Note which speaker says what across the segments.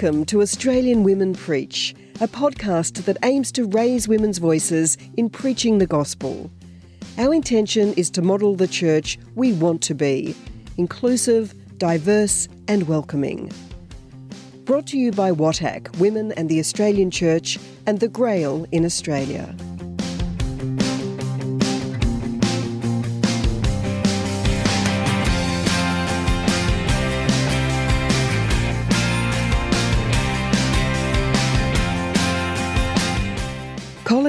Speaker 1: Welcome to Australian Women Preach, a podcast that aims to raise women's voices in preaching the gospel. Our intention is to model the church we want to be inclusive, diverse, and welcoming. Brought to you by WATAC, Women and the Australian Church, and the Grail in Australia.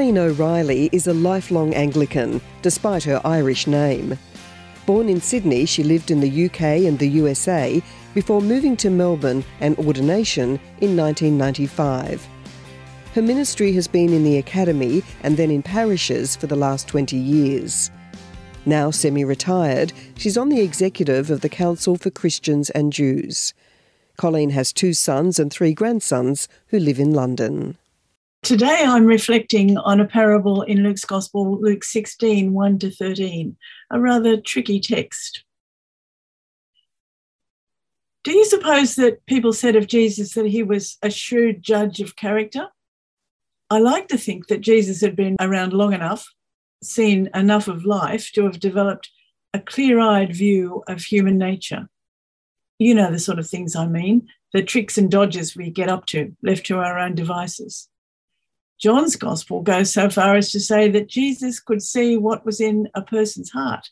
Speaker 1: Colleen O'Reilly is a lifelong Anglican, despite her Irish name. Born in Sydney, she lived in the UK and the USA before moving to Melbourne and ordination in 1995. Her ministry has been in the academy and then in parishes for the last 20 years. Now semi retired, she's on the executive of the Council for Christians and Jews. Colleen has two sons and three grandsons who live in London.
Speaker 2: Today I'm reflecting on a parable in Luke's Gospel, Luke 16, 1 to 13, a rather tricky text. Do you suppose that people said of Jesus that he was a shrewd judge of character? I like to think that Jesus had been around long enough, seen enough of life to have developed a clear eyed view of human nature. You know the sort of things I mean, the tricks and dodges we get up to, left to our own devices. John's gospel goes so far as to say that Jesus could see what was in a person's heart.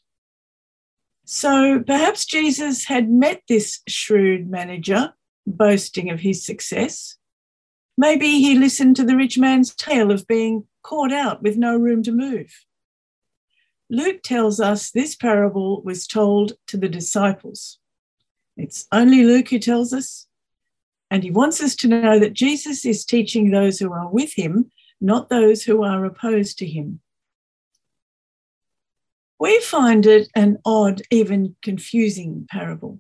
Speaker 2: So perhaps Jesus had met this shrewd manager, boasting of his success. Maybe he listened to the rich man's tale of being caught out with no room to move. Luke tells us this parable was told to the disciples. It's only Luke who tells us. And he wants us to know that Jesus is teaching those who are with him not those who are opposed to him. We find it an odd, even confusing parable.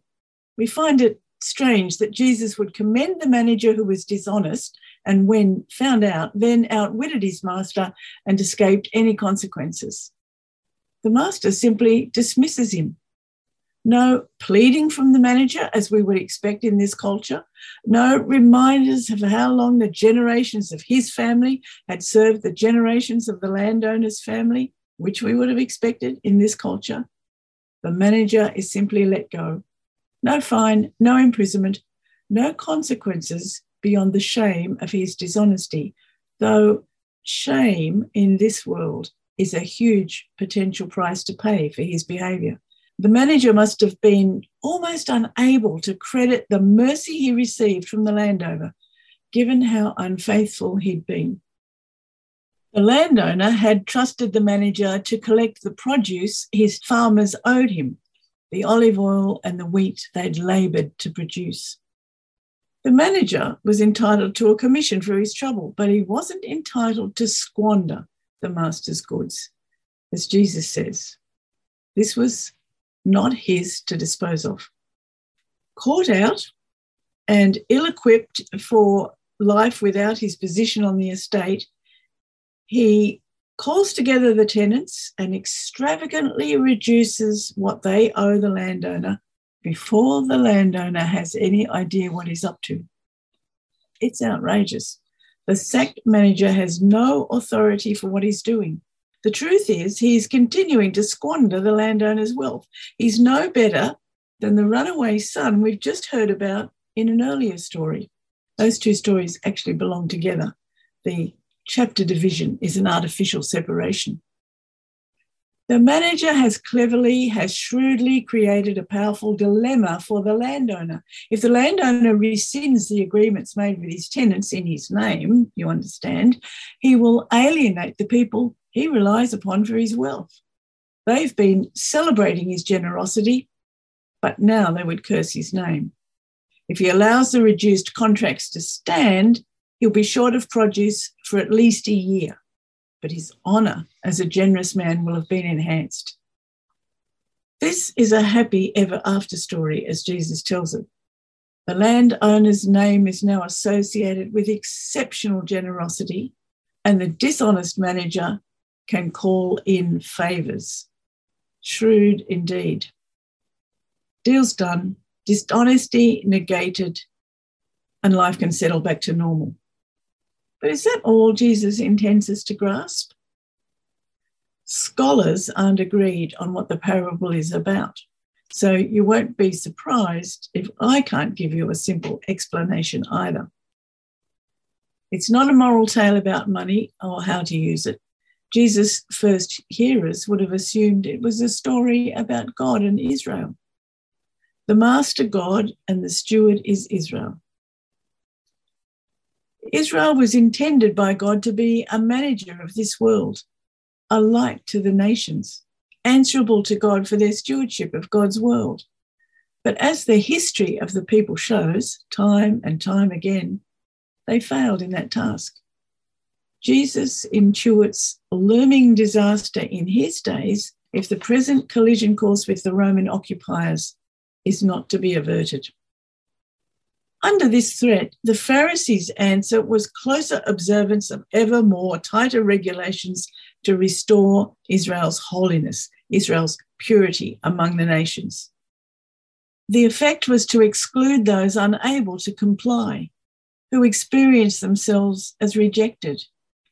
Speaker 2: We find it strange that Jesus would commend the manager who was dishonest and, when found out, then outwitted his master and escaped any consequences. The master simply dismisses him no pleading from the manager, as we would expect in this culture, no reminders of how long the generations of his family had served the generations of the landowner's family, which we would have expected in this culture. The manager is simply let go. No fine, no imprisonment, no consequences beyond the shame of his dishonesty, though shame in this world is a huge potential price to pay for his behavior. The manager must have been almost unable to credit the mercy he received from the landowner, given how unfaithful he'd been. The landowner had trusted the manager to collect the produce his farmers owed him, the olive oil and the wheat they'd laboured to produce. The manager was entitled to a commission for his trouble, but he wasn't entitled to squander the master's goods, as Jesus says. This was not his to dispose of. Caught out and ill equipped for life without his position on the estate, he calls together the tenants and extravagantly reduces what they owe the landowner before the landowner has any idea what he's up to. It's outrageous. The sacked manager has no authority for what he's doing. The truth is, he's continuing to squander the landowner's wealth. He's no better than the runaway son we've just heard about in an earlier story. Those two stories actually belong together. The chapter division is an artificial separation. The manager has cleverly, has shrewdly created a powerful dilemma for the landowner. If the landowner rescinds the agreements made with his tenants in his name, you understand, he will alienate the people he relies upon for his wealth. They've been celebrating his generosity, but now they would curse his name. If he allows the reduced contracts to stand, he'll be short of produce for at least a year, but his honour as a generous man will have been enhanced. This is a happy ever after story, as Jesus tells it. The landowner's name is now associated with exceptional generosity, and the dishonest manager can call in favours. Shrewd indeed. Deal's done, dishonesty negated, and life can settle back to normal. But is that all Jesus intends us to grasp? Scholars aren't agreed on what the parable is about. So you won't be surprised if I can't give you a simple explanation either. It's not a moral tale about money or how to use it. Jesus' first hearers would have assumed it was a story about God and Israel. The master God and the steward is Israel. Israel was intended by God to be a manager of this world, a light to the nations, answerable to God for their stewardship of God's world. But as the history of the people shows, time and time again, they failed in that task. Jesus intuits looming disaster in his days if the present collision course with the Roman occupiers is not to be averted. Under this threat, the Pharisees' answer was closer observance of ever more tighter regulations to restore Israel's holiness, Israel's purity among the nations. The effect was to exclude those unable to comply, who experienced themselves as rejected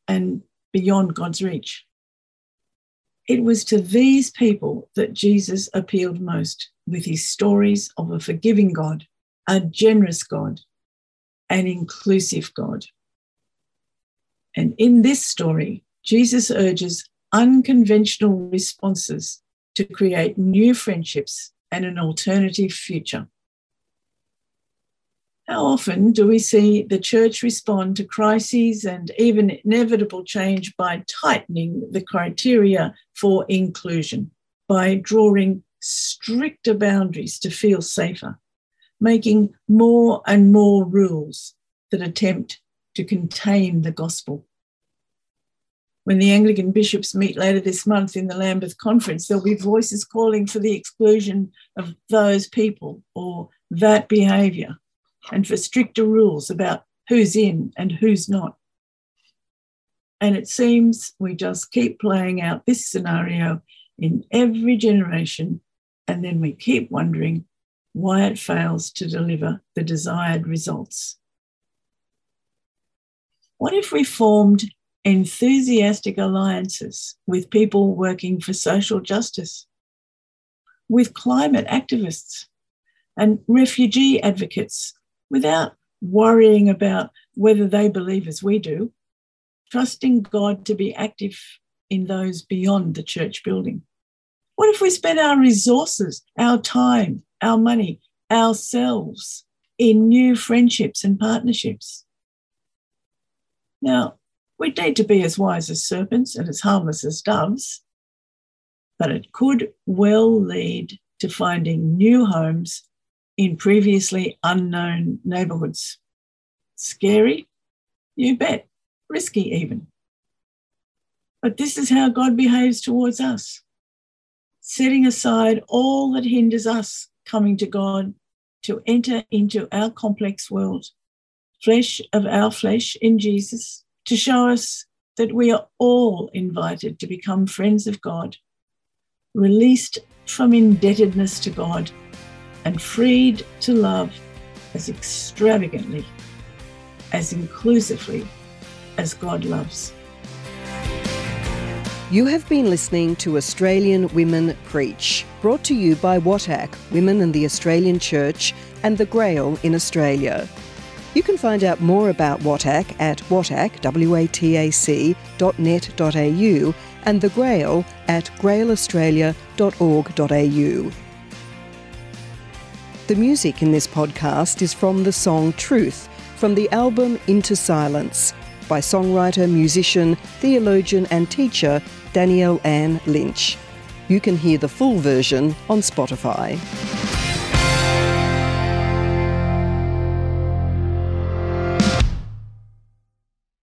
Speaker 2: and beyond God's reach. It was to these people that Jesus appealed most with his stories of a forgiving God a generous God, an inclusive God. And in this story, Jesus urges unconventional responses to create new friendships and an alternative future. How often do we see the church respond to crises and even inevitable change by tightening the criteria for inclusion, by drawing stricter boundaries to feel safer? Making more and more rules that attempt to contain the gospel. When the Anglican bishops meet later this month in the Lambeth Conference, there'll be voices calling for the exclusion of those people or that behaviour and for stricter rules about who's in and who's not. And it seems we just keep playing out this scenario in every generation, and then we keep wondering why it fails to deliver the desired results. What if we formed enthusiastic alliances with people working for social justice, with climate activists and refugee advocates without worrying about whether they believe as we do, trusting God to be active in those beyond the church building? What if we spent our resources, our time, our money, ourselves in new friendships and partnerships. Now, we need to be as wise as serpents and as harmless as doves, but it could well lead to finding new homes in previously unknown neighbourhoods. Scary? You bet. Risky, even. But this is how God behaves towards us, setting aside all that hinders us coming to God to enter into our complex world, flesh of our flesh in Jesus, to show us that we are all invited to become friends of God, released from indebtedness to God, and freed to love as extravagantly, as inclusively as God loves.
Speaker 1: You have been listening to Australian Women Preach, brought to you by WATAC, Women in the Australian Church, and the Grail in Australia. You can find out more about WATAC at watac, W-A-T-A-C, and the Grail at grailaustralia.org.au. The music in this podcast is from the song Truth from the album Into Silence by songwriter, musician, theologian, and teacher Danielle Ann Lynch. You can hear the full version on Spotify.